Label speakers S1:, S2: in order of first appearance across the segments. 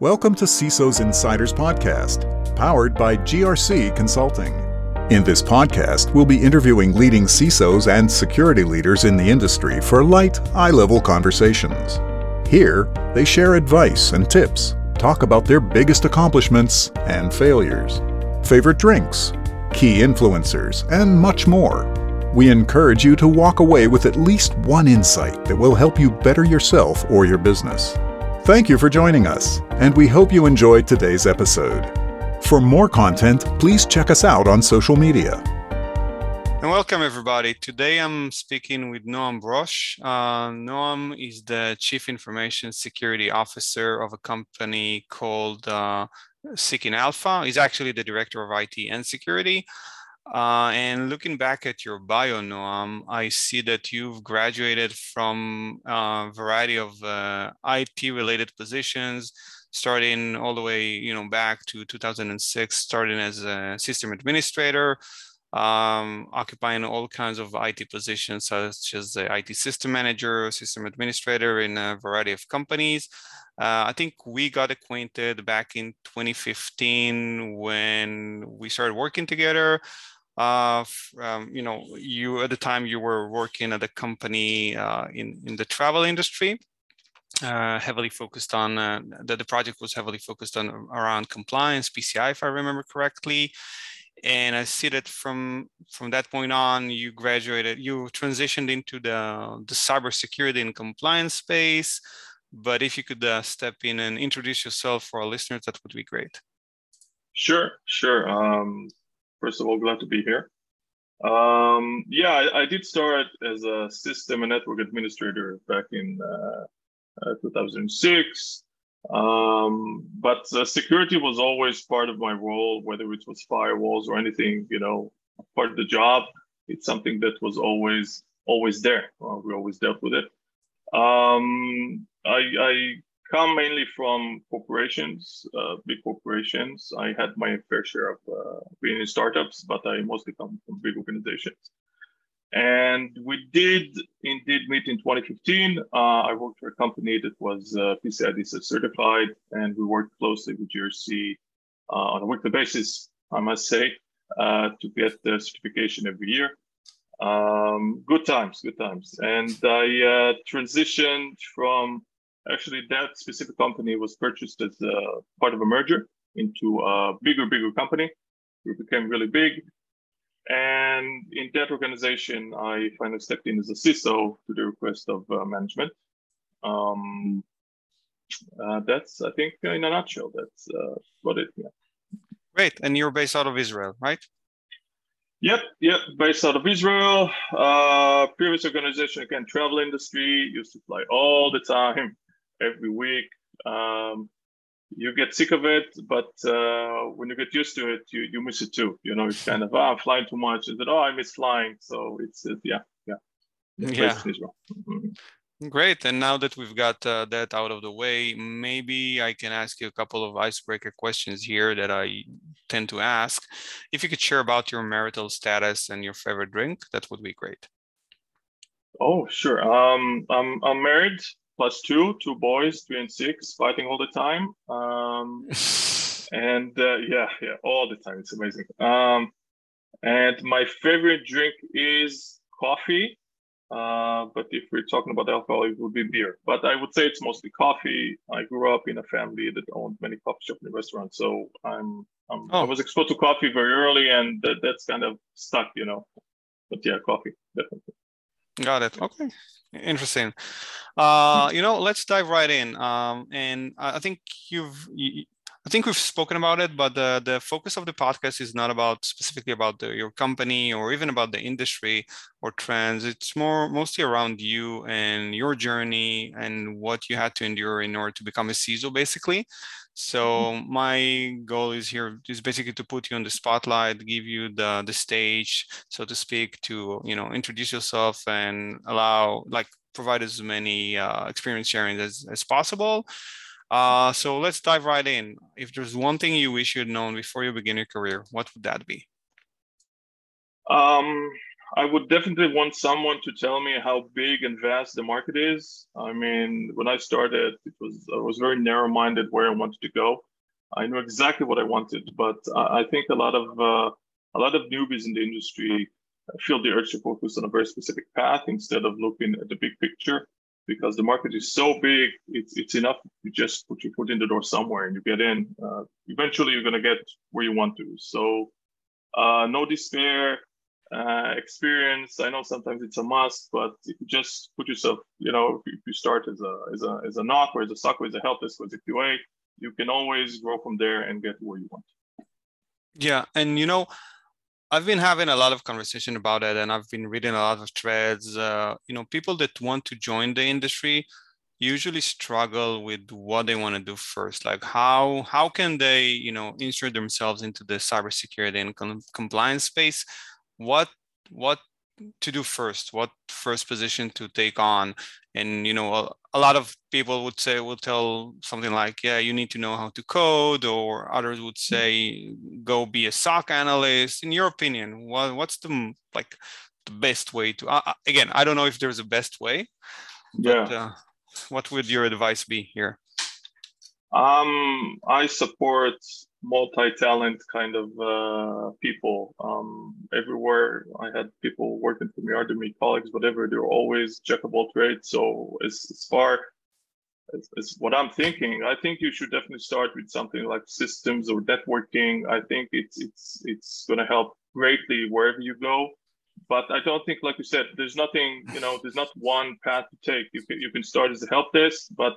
S1: Welcome to CISO's Insiders Podcast, powered by GRC Consulting. In this podcast, we'll be interviewing leading CISOs and security leaders in the industry for light, eye level conversations. Here, they share advice and tips, talk about their biggest accomplishments and failures, favorite drinks, key influencers, and much more. We encourage you to walk away with at least one insight that will help you better yourself or your business. Thank you for joining us, and we hope you enjoyed today's episode. For more content, please check us out on social media.
S2: And welcome, everybody. Today I'm speaking with Noam Brosh. Uh, Noam is the Chief Information Security Officer of a company called uh, Seeking Alpha. He's actually the Director of IT and Security. Uh, and looking back at your bio, Noam, I see that you've graduated from a variety of uh, IT-related positions, starting all the way, you know, back to 2006, starting as a system administrator, um, occupying all kinds of IT positions, such as the IT system manager, system administrator in a variety of companies. Uh, I think we got acquainted back in 2015 when we started working together uh, um, you know, you at the time you were working at a company uh, in in the travel industry, uh, heavily focused on uh, that the project was heavily focused on around compliance, PCI, if I remember correctly. And I see that from from that point on, you graduated, you transitioned into the the cybersecurity and compliance space. But if you could uh, step in and introduce yourself for our listeners, that would be great.
S3: Sure, sure. Um, First of all, glad to be here. Um, yeah, I, I, did start as a system and network administrator back in uh, uh, 2006. Um, but uh, security was always part of my role, whether it was firewalls or anything, you know, part of the job. It's something that was always always there. we always dealt with it. Um, I, I come mainly from corporations, uh, big corporations. I had my fair share of uh, being in startups, but I mostly come from big organizations. And we did indeed meet in 2015. Uh, I worked for a company that was uh, PCI DSS certified, and we worked closely with GRC uh, on a weekly basis, I must say, uh, to get the certification every year. Um, good times, good times. And I uh, transitioned from Actually, that specific company was purchased as part of a merger into a bigger, bigger company. We became really big. And in that organization, I finally stepped in as a CISO to the request of uh, management. Um, uh, that's, I think, in a nutshell, that's uh, what it. Yeah.
S2: Great, and you're based out of Israel, right?
S3: Yep, yep, based out of Israel. Uh, previous organization, again, travel industry, used to fly all the time every week. Um, you get sick of it, but uh, when you get used to it, you, you miss it too. You know, it's kind of, oh, I'm flying too much. And then, oh, I miss flying. So it's, yeah, yeah.
S2: yeah. Mm-hmm. Great. And now that we've got uh, that out of the way, maybe I can ask you a couple of icebreaker questions here that I tend to ask. If you could share about your marital status and your favorite drink, that would be great.
S3: Oh, sure. Um, I'm, I'm married plus two, two boys, three and six, fighting all the time. Um, and uh, yeah, yeah, all the time. It's amazing. Um, and my favorite drink is coffee. Uh, but if we're talking about alcohol, it would be beer. But I would say it's mostly coffee. I grew up in a family that owned many coffee shops and restaurants, so I'm, I'm oh. I was exposed to coffee very early, and that, that's kind of stuck, you know. But yeah, coffee definitely.
S2: Got it. Okay. Interesting. Uh, you know, let's dive right in. Um, and I think you've, you, I think we've spoken about it, but the, the focus of the podcast is not about specifically about the, your company or even about the industry or trends. It's more mostly around you and your journey and what you had to endure in order to become a CISO, basically. So mm-hmm. my goal is here is basically to put you on the spotlight, give you the the stage, so to speak, to you know introduce yourself and allow like provide as many uh, experience sharing as, as possible. Uh, so let's dive right in. If there's one thing you wish you'd known before you begin your career, what would that be?
S3: Um, I would definitely want someone to tell me how big and vast the market is. I mean, when I started, it was I was very narrow-minded where I wanted to go. I knew exactly what I wanted, but I think a lot of uh, a lot of newbies in the industry feel the urge to focus on a very specific path instead of looking at the big picture because the market is so big. It's it's enough to just put your foot in the door somewhere and you get in. Uh, eventually, you're gonna get where you want to. So, uh, no despair uh, experience. I know sometimes it's a must, but just put yourself, you know, if you start as a as a as a NOC or as a SOC or as a help desk as a QA, you can always grow from there and get where you want.
S2: Yeah, and you know, I've been having a lot of conversation about it, and I've been reading a lot of threads. Uh, you know, people that want to join the industry usually struggle with what they want to do first like how how can they you know insert themselves into the cybersecurity and com- compliance space what what to do first what first position to take on? And you know a, a, lot of people would say will tell something like yeah you need to know how to code or others would mm. say go be a soc analyst. In your opinion what, what's the like the best way to uh, again i don't know if there's a best way
S3: yeah. but, uh,
S2: what would your advice be here?
S3: Um i support multi-talent kind of uh, people um, everywhere. I had people working for me, under me, colleagues, whatever. They're always jack of all trades. So as, as far as, as, what I'm thinking, I think you should definitely start with something like systems or networking. I think it's it's it's going to help greatly wherever you go. But I don't think, like you said, there's nothing. You know, there's not one path to take. You can you can start as a help desk, but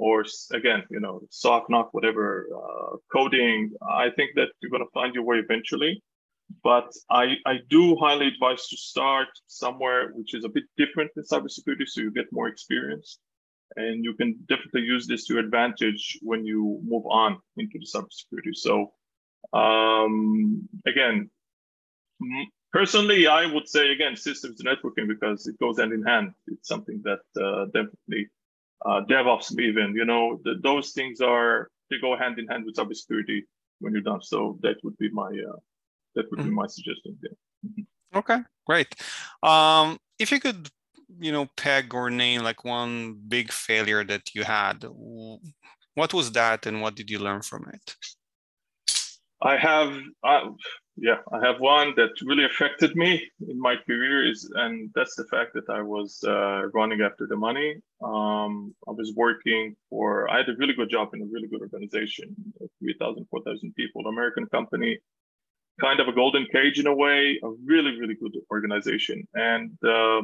S3: or again, you know, SOC, NOC, whatever, uh, coding, I think that you're going to find your way eventually. But I, I do highly advise to start somewhere which is a bit different in cybersecurity so you get more experience. And you can definitely use this to advantage when you move on into the cybersecurity. So, um, again, personally, I would say, again, systems networking because it goes hand in hand. It's something that uh, definitely uh, DevOps even, you know, the, those things are, they go hand in hand with cybersecurity when you're done. So that would be my, uh, that would mm-hmm. be my suggestion there.
S2: Mm-hmm. Okay, great. Um, if you could, you know, peg or name like one big failure that you had, what was that and what did you learn from it?
S3: I have, uh, yeah, I have one that really affected me in my career is, and that's the fact that I was uh, running after the money. Um, I was working for, I had a really good job in a really good organization, 3,000, 4,000 people, American company, kind of a golden cage in a way, a really, really good organization. And uh,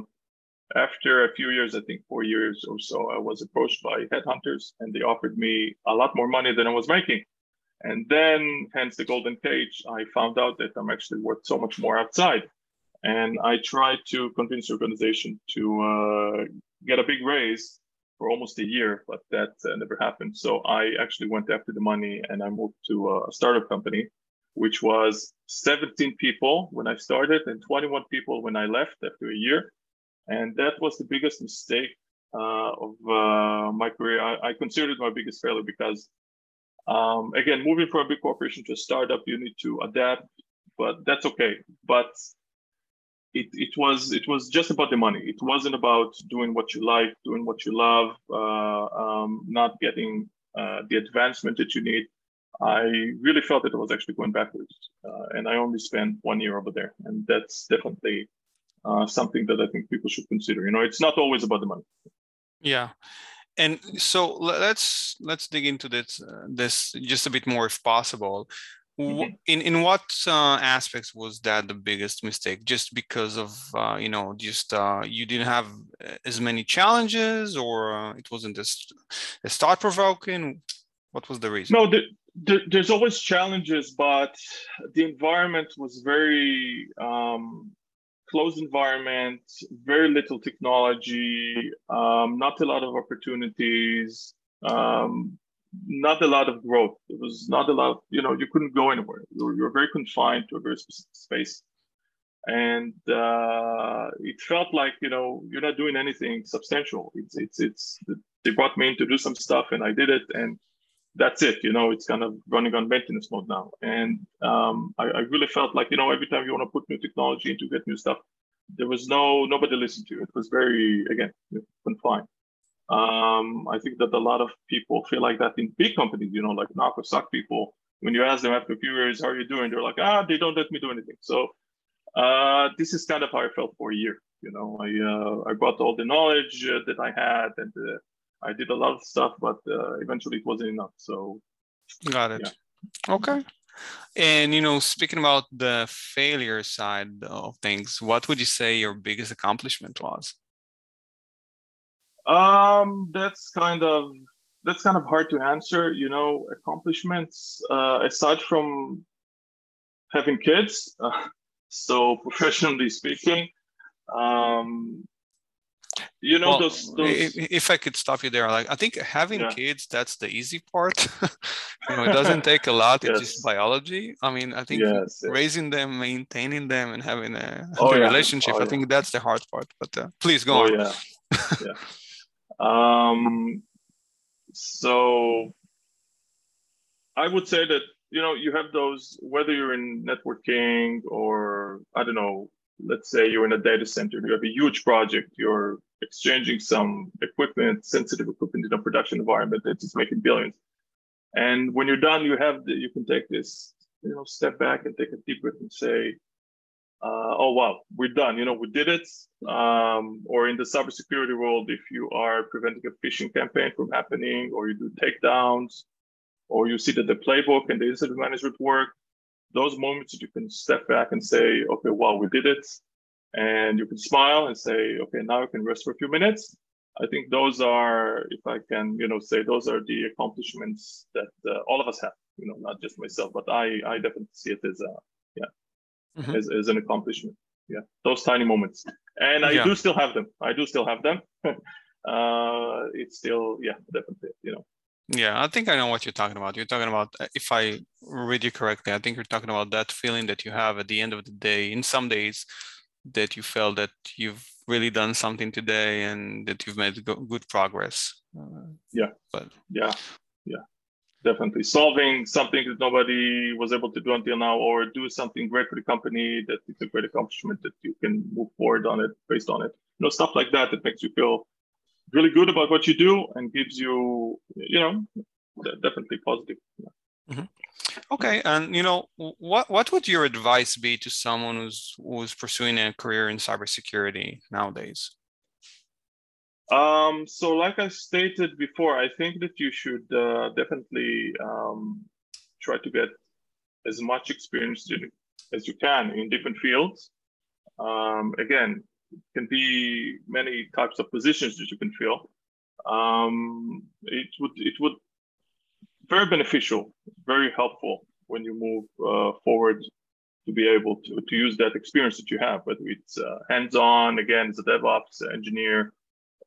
S3: after a few years, I think four years or so, I was approached by headhunters and they offered me a lot more money than I was making. And then, hence the golden cage, I found out that I'm actually worth so much more outside. And I tried to convince the organization to uh, get a big raise for almost a year, but that uh, never happened. So I actually went after the money and I moved to a startup company, which was 17 people when I started and 21 people when I left after a year. And that was the biggest mistake uh, of uh, my career. I, I consider it my biggest failure because um, again, moving from a big corporation to a startup, you need to adapt, but that's okay. But it, it was it was just about the money. It wasn't about doing what you like, doing what you love, uh, um, not getting uh, the advancement that you need. I really felt that it was actually going backwards, uh, and I only spent one year over there, and that's definitely uh, something that I think people should consider. You know, it's not always about the money.
S2: Yeah, and so let's let's dig into this uh, this just a bit more if possible. Mm-hmm. in in what uh, aspects was that the biggest mistake? Just because of uh, you know just uh, you didn't have uh, as many challenges or uh, it wasn't as, as thought provoking what was the reason?
S3: No the, the, there's always challenges but the environment was very um, closed environment, very little technology, um, not a lot of opportunities, um, not a lot of growth. It was not a lot, you know, you couldn't go anywhere. You were, you were very confined to a very specific space. And uh, it felt like, you know, you're not doing anything substantial. It's, it's, it's, they brought me in to do some stuff and I did it. And that's it. You know, it's kind of running on maintenance mode now. And um, I, I, really felt like, you know, every time you want to put new technology in to get new stuff, there was no nobody listened to. It was very again confined. Um, I think that a lot of people feel like that in big companies, you know, like NOC suck people. When you ask them after a few years, how are you doing? They're like, ah, they don't let me do anything. So uh, this is kind of how I felt for a year. You know, I uh, I got all the knowledge uh, that I had, and uh, I did a lot of stuff, but uh, eventually it wasn't enough. So
S2: got it. Yeah. Okay. And you know, speaking about the failure side of things, what would you say your biggest accomplishment was?
S3: Um, that's kind of that's kind of hard to answer. You know, accomplishments uh, aside from having kids. Uh, so professionally speaking, um, you know well, those, those,
S2: if i could stop you there like i think having yeah. kids that's the easy part you know it doesn't take a lot yes. it's just biology i mean i think yes, raising yes. them maintaining them and having a oh, yeah. relationship oh, i think that's the hard part but uh, please go
S3: oh,
S2: on
S3: yeah yeah um so i would say that you know you have those whether you're in networking or i don't know let's say you're in a data center you have a huge project you're exchanging some equipment, sensitive equipment in a production environment that is making billions. And when you're done, you have the, you can take this, you know, step back and take a deep breath and say, uh, "Oh wow, we're done. You know, we did it." Um, or in the cybersecurity world, if you are preventing a phishing campaign from happening, or you do takedowns, or you see that the playbook and the incident management work, those moments you can step back and say, "Okay, wow, we did it and you can smile and say, okay, now you can rest for a few minutes. I think those are, if I can, you know, say those are the accomplishments that uh, all of us have. You know, not just myself, but I, I definitely see it as a, yeah, mm-hmm. as, as an accomplishment. Yeah, those tiny moments, and I yeah. do still have them. I do still have them. uh, it's still, yeah, definitely, you know.
S2: Yeah, I think I know what you're talking about. You're talking about, uh, if I read you correctly, I think you're talking about that feeling that you have at the end of the day. In some days, that you felt that you've really done something today and that you've made good progress?
S3: Uh, yeah. but yeah. Yeah. Definitely. Solving something that nobody was able to do until now or do something great for the company that is a great accomplishment that you can move forward on it based on it. You know stuff like that that makes you feel really good about what you do and gives you you know definitely positive. Yeah.
S2: mm-hmm. Okay, and you know what what would your advice be to someone who's who's pursuing a career in cybersecurity nowadays?
S3: Um, so, like I stated before, I think that you should uh, definitely um, try to get as much experience as you can in different fields. Um, again, can be many types of positions that you can fill. Um, it would it would very beneficial, very helpful when you move uh, forward to be able to, to use that experience that you have, whether it's uh, hands-on, again, as a DevOps engineer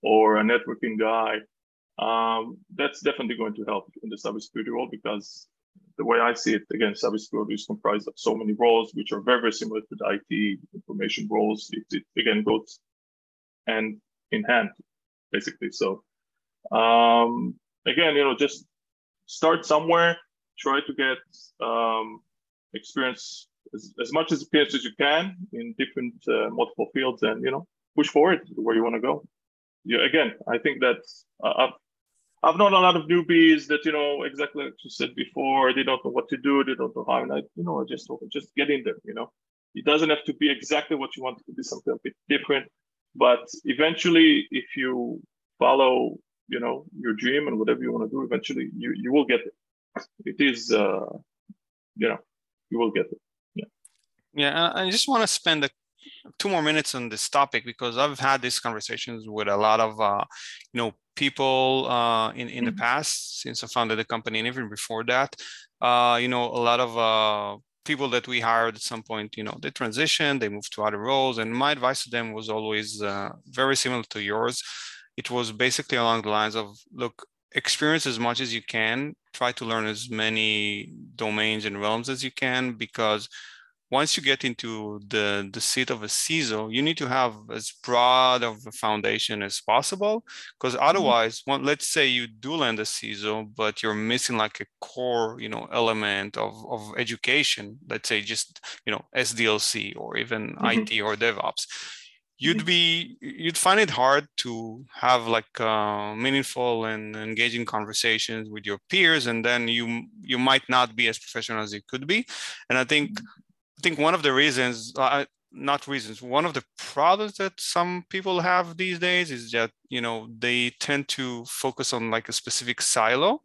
S3: or a networking guy. Um, that's definitely going to help in the cybersecurity role because the way I see it, again, cybersecurity is comprised of so many roles, which are very, very similar to the IT information roles. It, it again goes hand in hand, basically. So, um, again, you know, just start somewhere, try to get um, experience as, as much experience as you can in different uh, multiple fields and, you know, push forward where you want to go. Yeah, again, I think that uh, I've, I've known a lot of newbies that, you know, exactly like you said before, they don't know what to do, they don't know how, and I, you know, just, just get in there, you know. It doesn't have to be exactly what you want to be something a bit different. But eventually, if you follow you know your dream and whatever you want to do eventually you you will get it it is uh you know you will get it yeah.
S2: Yeah i just want to spend a, two more minutes on this topic because i've had these conversations with a lot of uh you know people uh in in mm-hmm. the past since i founded the company and even before that. Uh you know a lot of uh people that we hired at some point, you know, they transitioned, they moved to other roles, and my advice to them was always uh, very similar to yours it was basically along the lines of look experience as much as you can try to learn as many domains and realms as you can because once you get into the, the seat of a CISO, you need to have as broad of a foundation as possible. Because mm-hmm. otherwise, mm-hmm. well, let's say you do land a CISO, but you're missing like a core, you know, element of, of education. Let's say just you know SDLC or even mm-hmm. IT or DevOps you'd mm-hmm. be you'd find it hard to have like uh, meaningful and engaging conversations with your peers and then you you might not be as professional as you could be. And i think i think one of the reasons uh, not reasons one of the problems that some people have these days is that you know they tend to focus on like a specific silo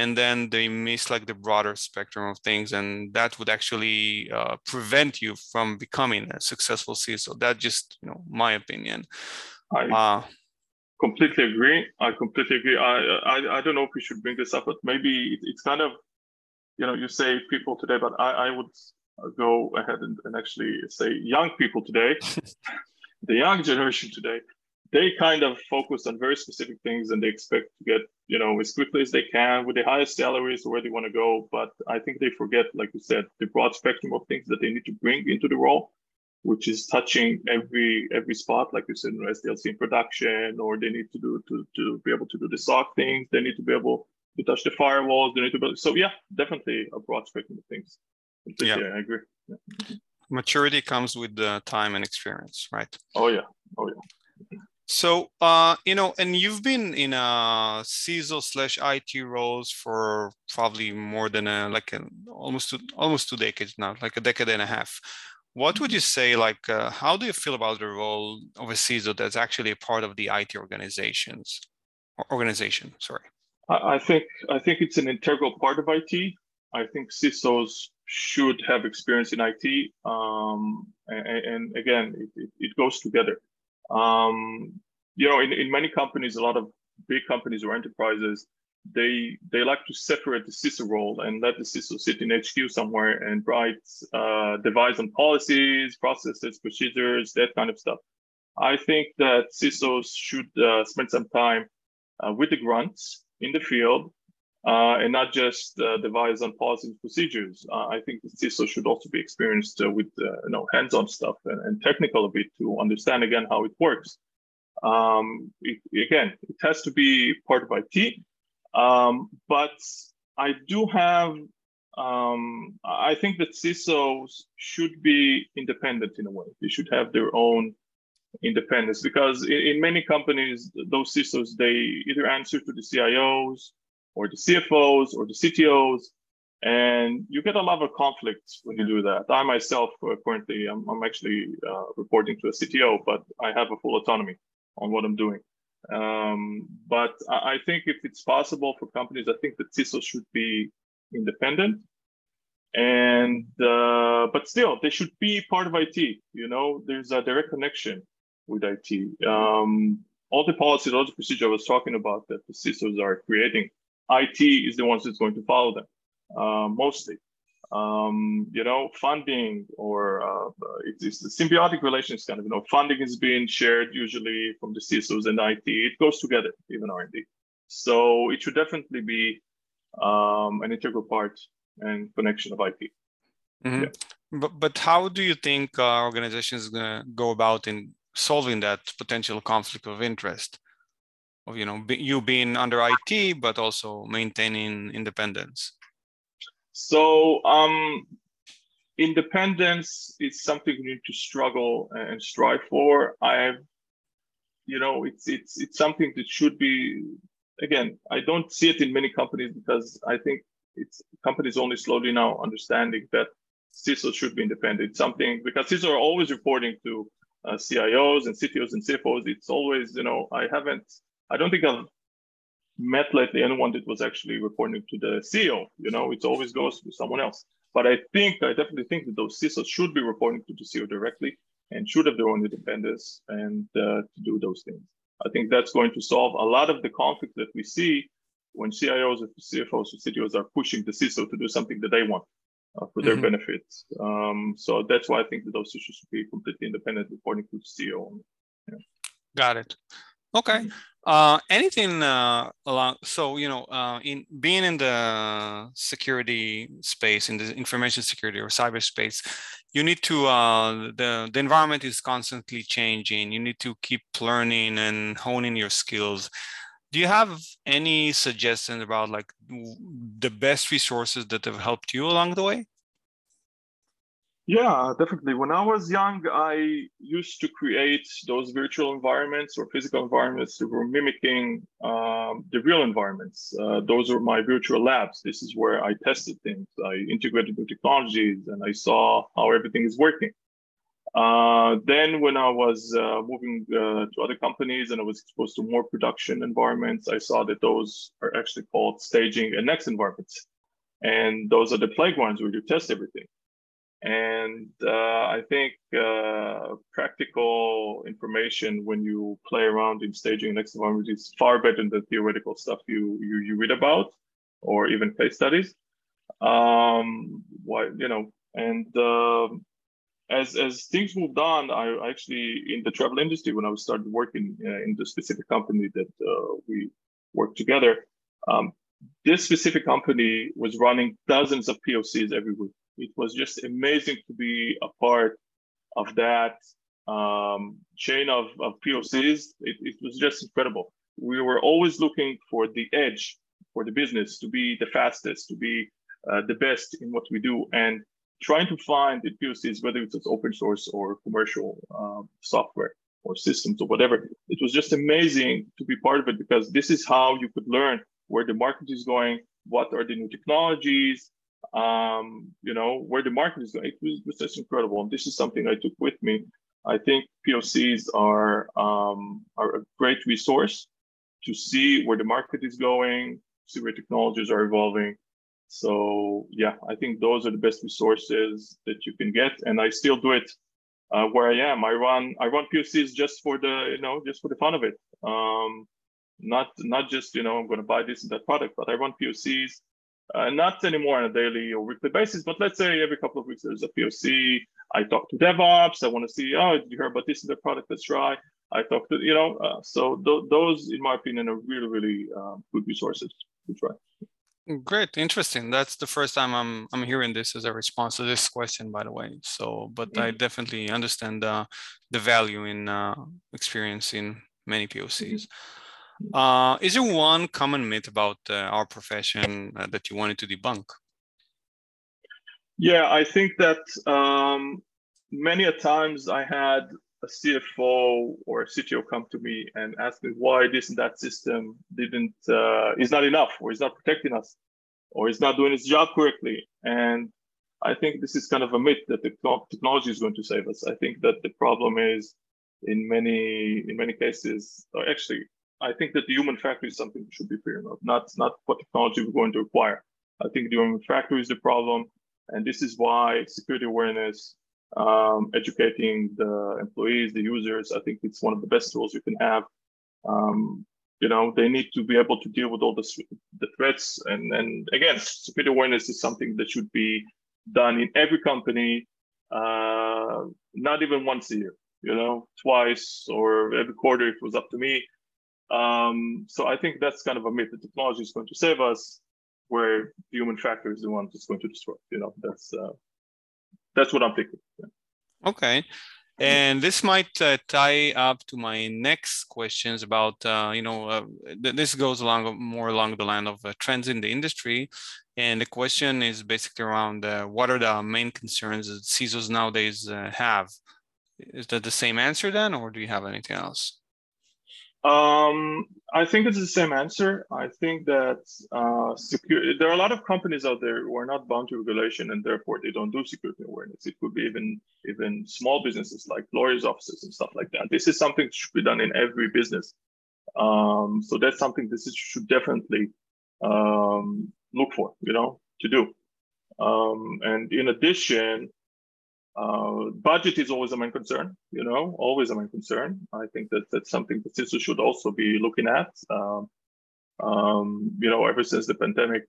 S2: and then they miss like the broader spectrum of things and that would actually uh, prevent you from becoming a successful CISO. That just you know my opinion.
S3: I uh, completely agree. I completely agree. I, I I don't know if we should bring this up, but maybe it, it's kind of you know you say people today, but I I would go ahead and, and actually say young people today, the young generation today they kind of focus on very specific things and they expect to get you know as quickly as they can with the highest salaries where they want to go. But i think they forget like you said the broad spectrum of things that they need to bring into the role which is touching every every spot like you said in sdlc in production or they need to do to, to be able to do the soc things. They need to be able to touch the firewalls. They need to be so yeah definitely a broad spectrum of things. Yeah, yeah i agree. Yeah.
S2: maturity comes with the time and experience right?
S3: Oh yeah. Oh yeah
S2: so, uh, you know, and you've been in a CISO slash IT roles for probably more than a, like a, almost two, almost two decades now, like a decade and a half. What would you say, like, uh, how do you feel about the role of a CISO that's actually a part of the IT organizations, organization? Sorry.
S3: I think I think it's an integral part of IT. I think CISOs should have experience in IT, um, and, and, again, it, it, it goes together. Um, you know, in, in many companies, a lot of big companies or enterprises, they they like to separate the CISO role and let the CISO sit in HQ somewhere and write, uh, devise on policies, processes, procedures, that kind of stuff. I think that CISOs should uh, spend some time uh, with the grunts in the field and not just uh, devise on policies and procedures. Uh, I think the CISO should also be experienced uh, with uh, you know hands-on stuff and, and, technical a bit to understand again how it works. Um, it, again, it has to be part of IT, um, but I do have. Um, I think that CISOs should be independent in a way. They should have their own independence because in, in many companies, those CISOs they either answer to the CIOs or the CFOs or the CTOs. And you get a lot of conflicts when you do that. I myself, uh, currently, I'm, I'm actually uh, reporting to a CTO, but I have a full autonomy on what I'm doing. Um, but I, I think if it's possible for companies, I think that CISO should be independent and uh, but still they should be part of it you know there's a direct connection with it um, all the policies all the procedure i was talking about that the cisos are creating IT is the ones that's going to follow them uh, mostly. Um, you know, funding or uh, it's, it's, the symbiotic relations kind of, you know, funding is being shared usually from the CSOs and IT. It goes together, even R&D. So it should definitely be um, an integral part and connection of IT.
S2: Mm-hmm. Yeah. But, but how do you think uh, organizations going to go about in solving that potential conflict of interest? Of you know you being under IT, but also maintaining independence?
S3: So um, independence is something we need to struggle and strive for. I, you know, it's it's it's something that should be. Again, I don't see it in many companies because I think it's companies only slowly now understanding that CISO should be independent. Something because CISO are always reporting to uh, CIOs and CTOs and CFOs. It's always, you know, I haven't I don't think I've met lately anyone that was actually reporting to the CEO. You know, it always goes to someone else. But I think, I definitely think that those CISOs should be reporting to the CEO directly and should have their own independence and uh, to do those things. I think that's going to solve a lot of the conflict that we see when CIOs or CFOs or CTOs are pushing the CISO to do something that they want uh, for their mm-hmm. benefits. Um, so that's why I think that those issues should be completely independent, reporting to the CEO.
S2: Yeah. Got it. Okay. Uh, anything uh, along? So you know, uh, in being in the security space, in the information security or cyberspace, you need to uh, the the environment is constantly changing. You need to keep learning and honing your skills. Do you have any suggestions about like the best resources that have helped you along the way?
S3: Yeah, definitely. When I was young, I used to create those virtual environments or physical environments that were mimicking um, the real environments. Uh, those were my virtual labs. This is where I tested things. I integrated new technologies and I saw how everything is working. Uh, then, when I was uh, moving uh, to other companies and I was exposed to more production environments, I saw that those are actually called staging and next environments. And those are the playgrounds where you test everything. And uh, I think uh, practical information when you play around in staging next environment is far better than the theoretical stuff you you, you read about or even case studies. Um, why you know, and uh, as as things moved on, I actually in the travel industry when I started working uh, in the specific company that uh, we worked together. Um, this specific company was running dozens of POCs every week it was just amazing to be a part of that um, chain of, of POCs. It, it was just incredible. We were always looking for the edge for the business to be the fastest, to be uh, the best in what we do, and trying to find the POCs, whether it's open source or commercial um, software or systems or whatever. It was just amazing to be part of it because this is how you could learn where the market is going, what are the new technologies, um, you know, where the market is going. It was, was just incredible. And this is something I took with me. I think POCs are, um, are a great resource to see where the market is going, see where technologies are evolving. So yeah, I think those are the best resources that you can get. And I still do it uh, where I am. I run I run POCs just for the you know just for the fun of it. Um, not not just you know I'm going to buy this and that product, but I run POCs uh, not anymore on a daily or weekly basis, but let's say every couple of weeks there's a POC. I talk to DevOps. I want to see, oh, did you hear about this in the product? Let's try. I talk to, you know, uh, so th- those, in my opinion, are really, really um, good resources to try.
S2: Great, interesting. That's the first time I'm I'm hearing this as a response to this question, by the way. So, but mm-hmm. I definitely understand uh, the value in uh, experiencing many POCs. Mm-hmm. Uh, is there one common myth about uh, our profession uh, that you wanted to debunk?
S3: Yeah, I think that um, many a times I had a CFO or a CTO come to me and ask me why this and that system didn't uh, is not enough, or is not protecting us, or is not doing its job correctly. And I think this is kind of a myth that the technology is going to save us. I think that the problem is in many in many cases, or actually I think that the human factor is something we should be fearing of, not not what technology we're going to acquire. I think the human factor is the problem, and this is why security awareness, um, educating the employees, the users, I think it's one of the best tools you can have. Um, you know, they need to be able to deal with all the, the threats, and and again, security awareness is something that should be done in every company, uh, not even once a year. You know, twice or every quarter if it was up to me um, so I think that's kind of a myth. The technology is going to save us, where the human factor is the one that's going to destroy. You know, that's uh, that's what I'm thinking.
S2: Okay. And this might uh, tie up to my next questions about, uh, you know, uh, th- this goes along more along the line of uh, trends in the industry. And the question is basically around uh, what are the main concerns that CISOs nowadays have? Is that the same answer then, or do you have anything else?
S3: Um, I think it's the same answer. I think that uh, secure, there are a lot of companies out there who are not bound to regulation and therefore they don't do security awareness. It could be even even small businesses like lawyers' offices and stuff like that. This is something that should be done in every business. Um, so that's something this should definitely um, look for, you know, to do. Um, and in addition, uh, budget is always a main concern, you know, always a main concern. I think that that's something that CISO should also be looking at. Um, um, you know, ever since the pandemic,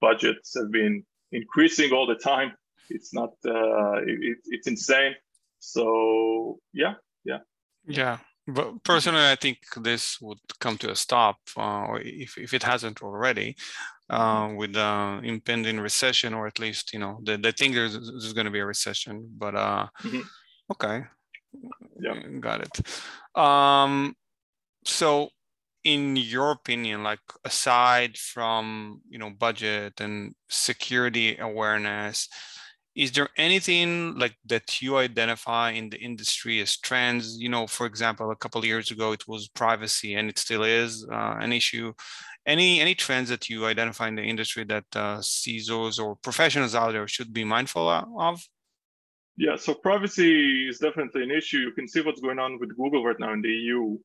S3: budgets have been increasing all the time. It's not, uh, it, it's insane. So yeah, yeah.
S2: Yeah, but personally, I think this would come to a stop, uh, if, if it hasn't already, uh, with the uh, impending recession, or at least you know they, they think there's, there's going to be a recession. But uh, mm-hmm. okay,
S3: yeah,
S2: got it. Um, so, in your opinion, like aside from you know budget and security awareness, is there anything like that you identify in the industry as trends you know for example a couple of years ago it was privacy and it still is uh, an issue any any trends that you identify in the industry that uh, CISOs or professionals out there should be mindful of?
S3: Yeah so privacy is definitely an issue. You can see what's going on with google right now in the eu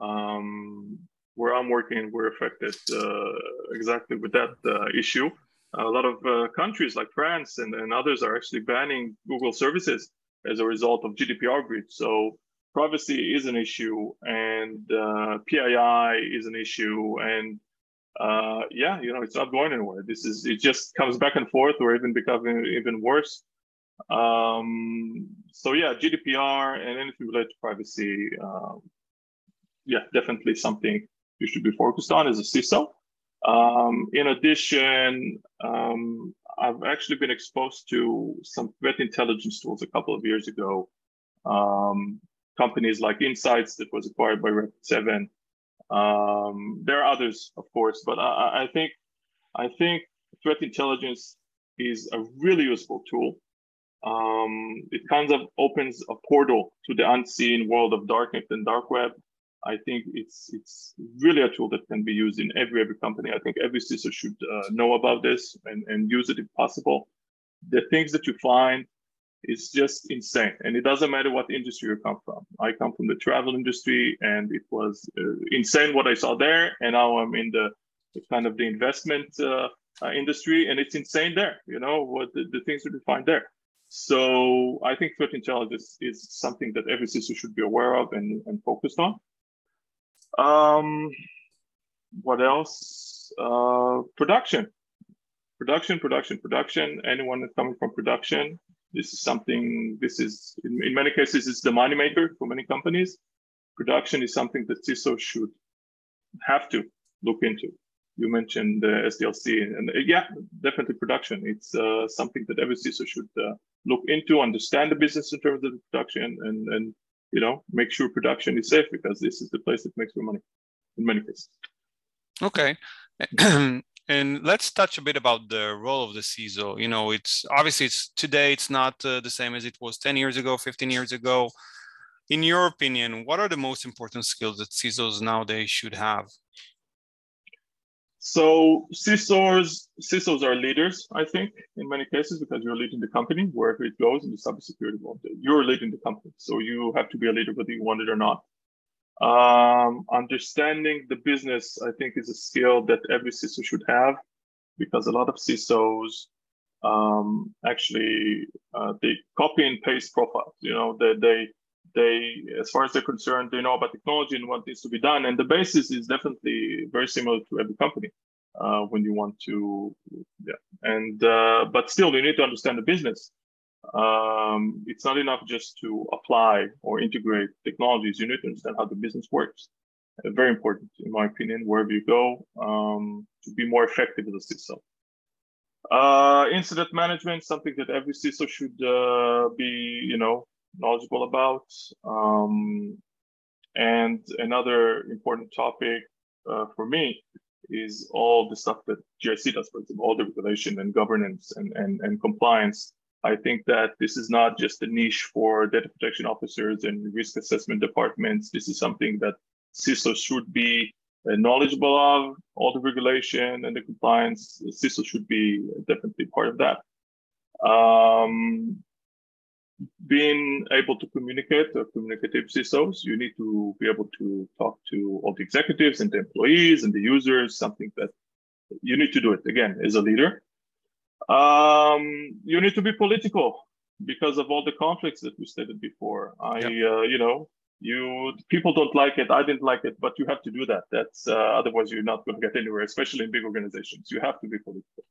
S3: um, where i'm working we're affected uh, exactly with that uh, issue. A lot of uh, countries like France and, and others are actually banning Google services as a result of GDPR breach. So privacy is an issue, and uh, PII is an issue, and uh, yeah, you know, it's not going anywhere. This is it just comes back and forth, or even becoming even worse. Um, so yeah, GDPR and anything related to privacy, um, yeah, definitely something you should be focused on as a CISO. Um, in addition, um, I've actually been exposed to some threat intelligence tools a couple of years ago. Um, companies like IntSights that was acquired by Rapid7. Um, there are others, of course, but I, I, think I think threat intelligence is a really useful tool. Um, it kind of opens a portal to the unseen world of darknet and dark web. I think it's it's really a tool that can be used in every every company. I think every CISO should uh, know about this and, and use it if possible. The things that you find is just insane, and it doesn't matter what industry you come from. I come from the travel industry, and it was uh, insane what I saw there, and now I'm in the, kind of the investment uh, uh industry, and it's insane there. You know what the, the things that you find there. So I think threat intelligence is something that every CISO should be aware of and, and focused on. Um, what else? Uh, production, production, production, production. Anyone that's coming from production, this is something. This is in, in many cases it's the moneymaker for many companies. Production is something that CISO should have to look into. You mentioned the SDLC, and, uh, yeah, definitely production. It's uh, something that every CISO should uh, look into, understand the business in terms of the production, and and you know, make sure production is safe because this is the place that makes your money in many cases.
S2: Okay. and let's touch a bit about the role of the CISO. You know, it's obviously it's today it's not uh, the same as it was 10 years ago, 15 years ago. In your opinion, what are the most important skills that CISOs nowadays should have?
S3: So CISOs, CISOs are leaders, I think, in many cases, because you're leading the company wherever it goes in the cybersecurity world. You're leading the company, so you have to be a leader whether you want it or not. Um, understanding the business, I think, is a skill that every CISO should have, because a lot of CISOs um, actually uh, they copy and paste profiles. You know, they they they, as far as they're concerned, they know about technology and what needs to be done. And the basis is definitely very similar to every company uh, when you want to, yeah. And uh, but still, you need to understand the business. Um, it's not enough just to apply or integrate technologies. You need to understand how the business works. Uh, very important, in my opinion, wherever you go, um, to be more effective as a CISO. Uh, incident management, something that every CISO should uh, be, you know, knowledgeable about. Um, and another important topic uh, for me is all the stuff that GRC does, for example, all the regulation and governance and, and, and compliance. I think that this is not just a niche for data protection officers and risk assessment departments. This is something that CISO should be uh, knowledgeable of, all the regulation and the compliance. CISO should be definitely part of that. Um, being able to communicate or communicative CISOs, you need to be able to talk to all the executives and the employees and the users, something that you need to do it again as a leader. Um, you need to be political because of all the conflicts that we stated before. I, yep. uh, you know, you people don't like it. I didn't like it, but you have to do that. That's uh, otherwise you're not going to get anywhere, especially in big organizations. You have to be political.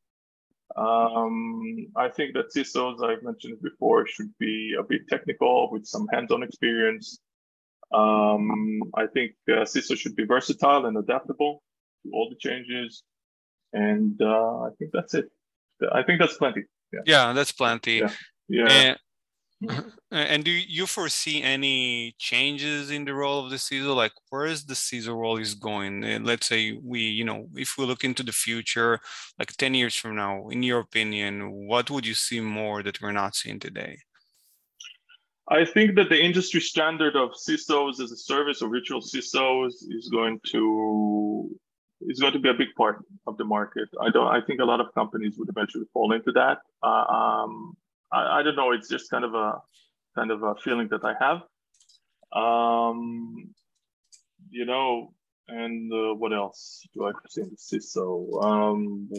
S3: Um, I think that CISOs, I've mentioned before, should be a bit technical with some hands-on experience. Um, I think uh, CISO should be versatile and adaptable to all the changes. And uh, I think that's it. I think that's plenty.
S2: Yeah, yeah that's plenty.
S3: Yeah. yeah.
S2: And, Mm-hmm. And do you foresee any changes in the role of the CISO? Like, where is the CISO role is going? Let's say we, you know, if we look into the future, like 10 years from now, in your opinion, what would you see more that we're not seeing today?
S3: I think that the industry standard of CISOs as a service or virtual CISOs is going to is going to be a big part of the market. I don't. I think a lot of companies would eventually fall into that. Uh, um, I, I, don't know. It's just kind of a kind of a feeling that I have. Um, you know, and uh, what else do I see in the CISO? Um,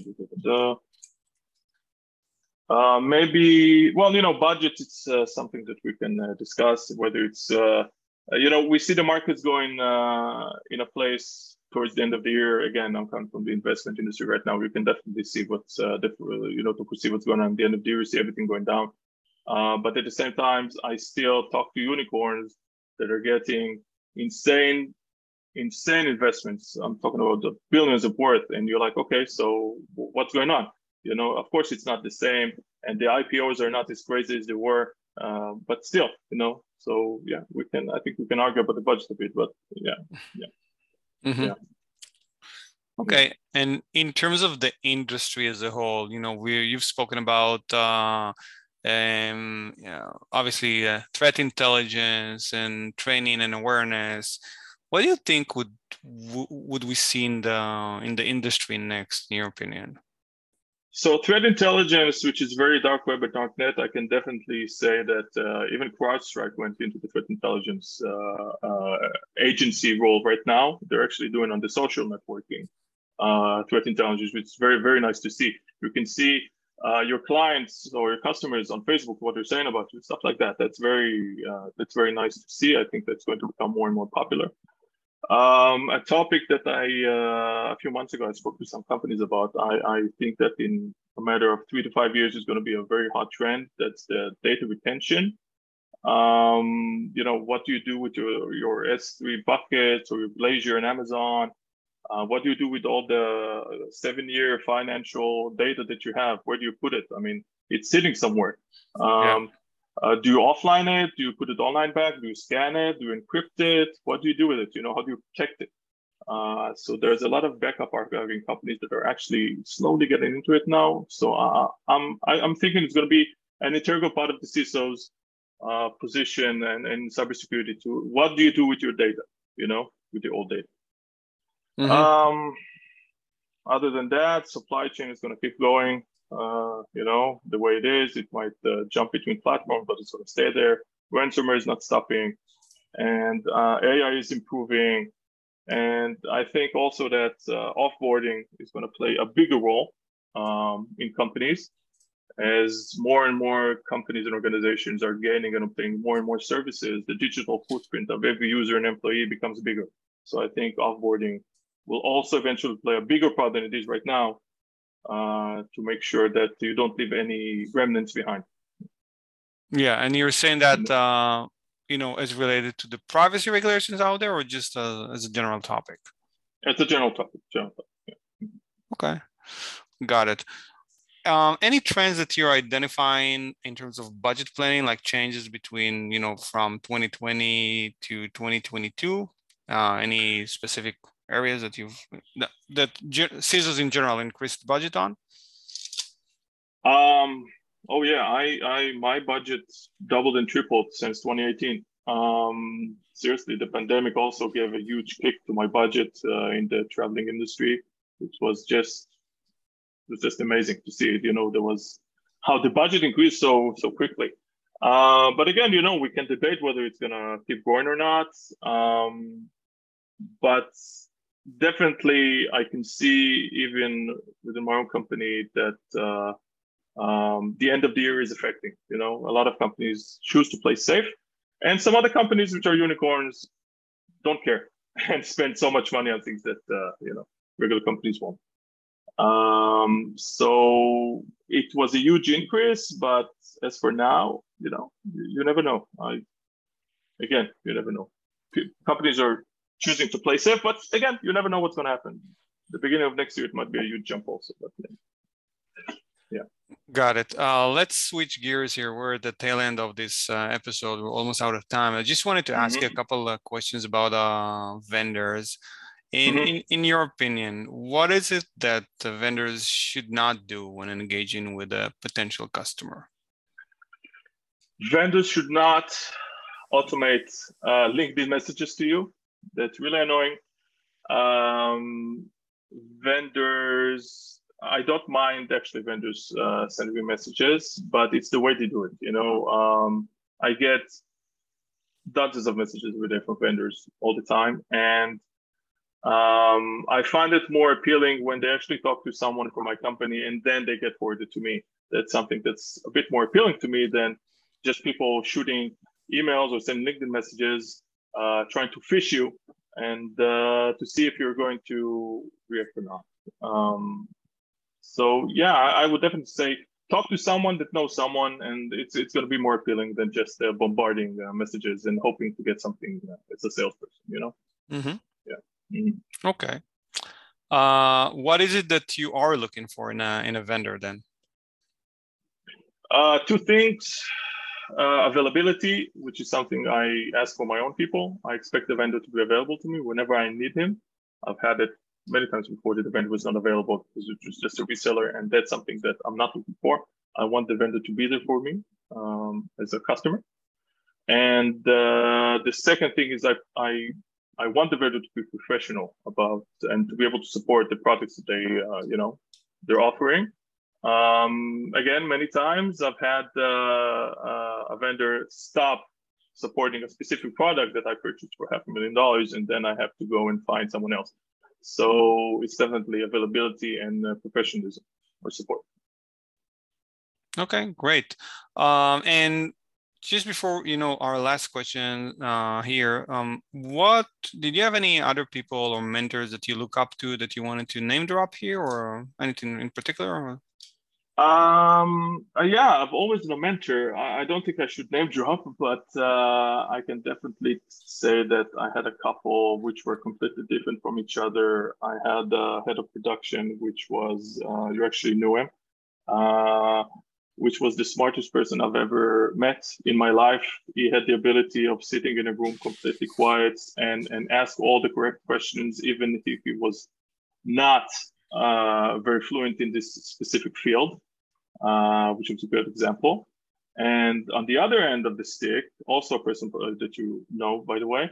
S3: uh, maybe, well, you know, budget, it's uh, something that we can uh, discuss, whether it's, uh, uh, you know, we see the markets going uh, in a place towards the end of the year. Again, I'm coming from the investment industry right now. We can definitely see what's, uh, uh, you know, to see what's going on at the end of the year, we see everything going down. Uh, but at the same time, I still talk to unicorns that are getting insane insane investments. I'm talking about the billions of worth, and you're like, okay, so what's going on? You know, of course, it's not the same, and the IPOs are not as crazy as they were, uh, but still, you know. So yeah, we can. I think we can argue about the budget a bit, but yeah, yeah,
S2: mm-hmm. yeah. Okay, and in terms of the industry as a whole, you know, we you've spoken about uh, um, you know, obviously uh, threat intelligence and training and awareness. What do you think would would we see in the in the industry next, in your opinion?
S3: So threat intelligence, which is very dark web and darknet, I can definitely say that uh, even CrowdStrike went into the threat intelligence uh, uh, agency role right now. They're actually doing on the social networking uh, threat intelligence, which is very, very nice to see. You can see uh, your clients or your customers on Facebook, what they're saying about you, stuff like that. That's very, uh, that's very nice to see. I think that's going to become more and more popular. Um, a topic that I uh, a few months ago I spoke to some companies about. I, I think that in a matter of three to five years is going to be a very hot trend. That's the data retention. Um, you know, what do you do with your your S3 buckets or your Glacier and Amazon? Uh, what do you do with all the seven-year financial data that you have? Where do you put it? I mean, it's sitting somewhere. Um, yeah. Uh, do you offline it? Do you put it online back? Do you scan it? Do you encrypt it? What do you do with it? You know, how do you protect it? Uh, so there's a lot of backup archiving companies that are actually slowly getting into it now. So uh, I'm I, am i am thinking it's going to be an integral part of the CISO's uh, position and, and cybersecurity. To what do you do with your data? You know, with the old data. Mm-hmm. Um, other than that, supply chain is going to keep going uh, you know, the way it is. It might uh, jump between platforms, but it's going to stay there. Ransomware is not stopping, and uh, AI is improving. And I think also that uh, offboarding is going to play a bigger role um, in companies as more and more companies and organizations are gaining and obtaining more and more services. The digital footprint of every user and employee becomes bigger. So I think offboarding will also eventually play a bigger part than it is right now uh, to make sure that you don't leave any remnants behind.
S2: Yeah, and you're saying that uh, you know as related to the privacy regulations out there, or just uh, as a general topic?
S3: It's a general topic. General topic. Yeah.
S2: Okay, got it. Um, any trends that you're identifying in terms of budget planning, like changes between you know from 2020 to 2022? Uh, any specific areas that you've that, CISOs in general increased budget on?
S3: Um. Oh yeah, I I my budget doubled and tripled since 2018. Um. Seriously, the pandemic also gave a huge kick to my budget uh, in the traveling industry, which was just it was just amazing to see it. You know, there was how the budget increased so so quickly. Uh, but again, you know, we can debate whether it's gonna keep growing or not. Um, but definitely I can see even within my own company that uh, um, the end of the year is affecting. You know, a lot of companies choose to play safe, and some other companies which are unicorns don't care and spend so much money on things that uh, you know regular companies won't. Um, so it was a huge increase, but as for now, you know, you, you never know. I again, you never know. P- companies are choosing to play safe. But again, you never know what's going to happen. The beginning of next year, it might be a huge jump also. But yeah.
S2: Got it. Uh, let's switch gears here. We're at the tail end of this uh, episode. We're almost out of time. I just wanted to ask mm-hmm. you a mm-hmm. couple of questions about uh, vendors. In, mm-hmm. in, in your opinion, what is it that the vendors should not do when engaging with a potential customer?
S3: Vendors should not automate uh, LinkedIn messages to you. That's really annoying. Um, vendors I don't mind actually vendors uh, sending me messages, but it's the way they do it. You know, um, I get dozens of messages every day from vendors all the time, and um, I find it more appealing when they actually talk to someone from my company and then they get forwarded to me. That's something that's a bit more appealing to me than just people shooting emails or sending LinkedIn messages, uh, trying to fish you and uh, to see if you're going to react or not. Um, so yeah, I, I would definitely say talk to someone that knows someone, and it's it's going to be more appealing than just uh, bombarding uh, messages and hoping to get something uh, as a salesperson. You know.
S2: Mm-hmm.
S3: Yeah. Mm-hmm.
S2: Okay. Uh, what is it that you are looking for in a in a vendor then?
S3: Uh, two things. Uh, availability, which is something I ask for my own people. I expect the vendor to be available to me whenever I need him. I've had it many times before the vendor was not available because it was just a reseller, and that's something that I'm not looking for. I want the vendor to be there for me um, as a customer. And uh, the second thing is I, I I want the vendor to be professional about and to be able to support the products that they uh, you know they're offering. Um, again, many times I've had uh, uh a vendor stop supporting a specific product that I purchased for half a million dollars, and then I have to go and find someone else. So it's definitely availability and uh, professionalism or support.
S2: Okay, great. Um, and just before you know our last question uh, here, um, what did you have any other people or mentors that you look up to that you wanted to name drop here, or anything in particular?
S3: Um, uh, yeah, I've always been a mentor. I, I, don't think I should name drop, but uh, I can definitely say that I had a couple which were completely different from each other. I had a head of production, which was, uh, you actually knew him, uh, which was the smartest person I've ever met in my life. He had the ability of sitting in a room completely quiet and, and ask all the correct questions, even if he was not uh, very fluent in this specific field uh, which was a good example. And on the other end of the stick, also a person that you know, by the way,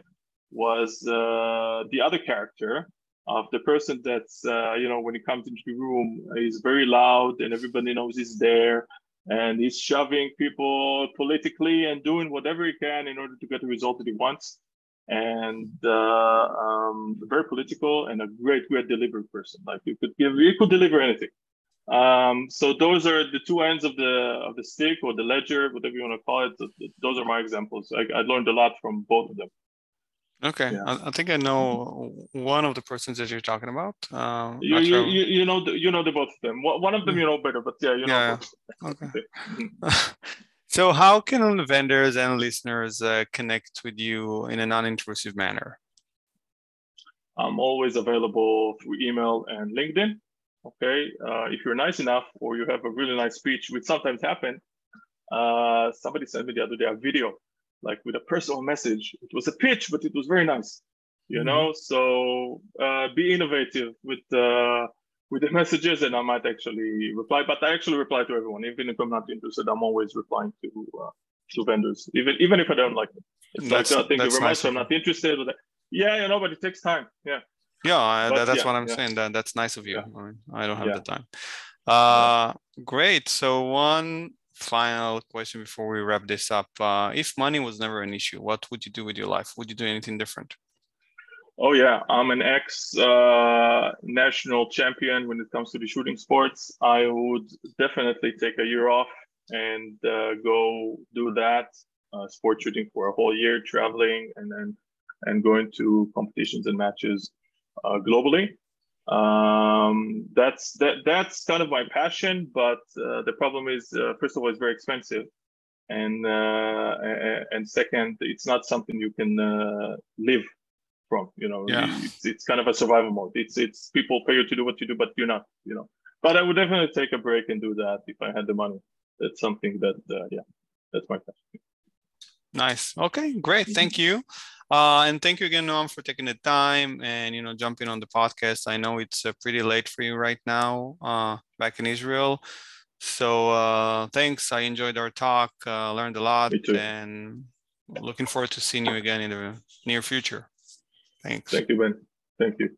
S3: was uh, the other character of the person that's, uh, you know, when he comes into the room, he's very loud and everybody knows he's there. And he's shoving people politically and doing whatever he can in order to get the result that he wants. And uh, um, very political and a great, great delivery person. Like you could give, you could deliver anything. Um, so those are the two ends of the of the stick or the ledger, whatever you want to call it. Those are my examples. I, I learned a lot from both of them.
S2: Okay, yeah. I, I, think I know one of the persons that you're talking about.
S3: Um, you, you, you, you, know the, you know the both of them. One of them you know better, but yeah, you know.
S2: Yeah. Okay. so how can vendors and listeners uh, connect with you in a non-intrusive manner?
S3: I'm always available through email and LinkedIn. Okay, uh, if you're nice enough or you have a really nice speech, which sometimes happen, uh, somebody sent me the other day a video, like with a personal message. It was a pitch, but it was very nice. You mm-hmm. know, so uh, be innovative with uh, with the messages, and I might actually reply. But I actually reply to everyone, even if I'm not interested. I'm always replying to uh, to vendors, even even if I don't like them. It's that's, like, oh, thank you very nice much. I'm not interested. But, Yeah, you know, but it takes time. Yeah.
S2: Yeah, but, that's yeah, what I'm yeah. saying. That that's nice of you. I, mean, I don't have the time. Uh, great. So one final question before we wrap this up. Uh, if money was never an issue, what would you do with your life? Would you do anything different?
S3: Oh yeah, I'm an ex uh, national champion when it comes to the shooting sports. I would definitely take a year off and uh, go do that uh, sport shooting for a whole year, traveling and then and going to competitions and matches uh, globally. Um, that's that that's kind of my passion, but uh, the problem is, uh, first of all, it's very expensive, and uh, and second, it's not something you can uh, live from. You know,
S2: yeah.
S3: it's, it's kind of a survival mode. It's it's people pay you to do what you do, but you're not. You know, but I would definitely take a break and do that if I had the money. That's something that, uh, yeah, that's my passion.
S2: Nice. Okay, great. Thank you. Uh, and thank you again, Noam, for taking the time and you know jumping on the podcast. I know it's uh, pretty late for you right now, uh, back in Israel. So uh, thanks. I enjoyed our talk. Uh, learned a lot, and looking forward to seeing you again in the near future. Thanks.
S3: Thank you, Ben. Thank you.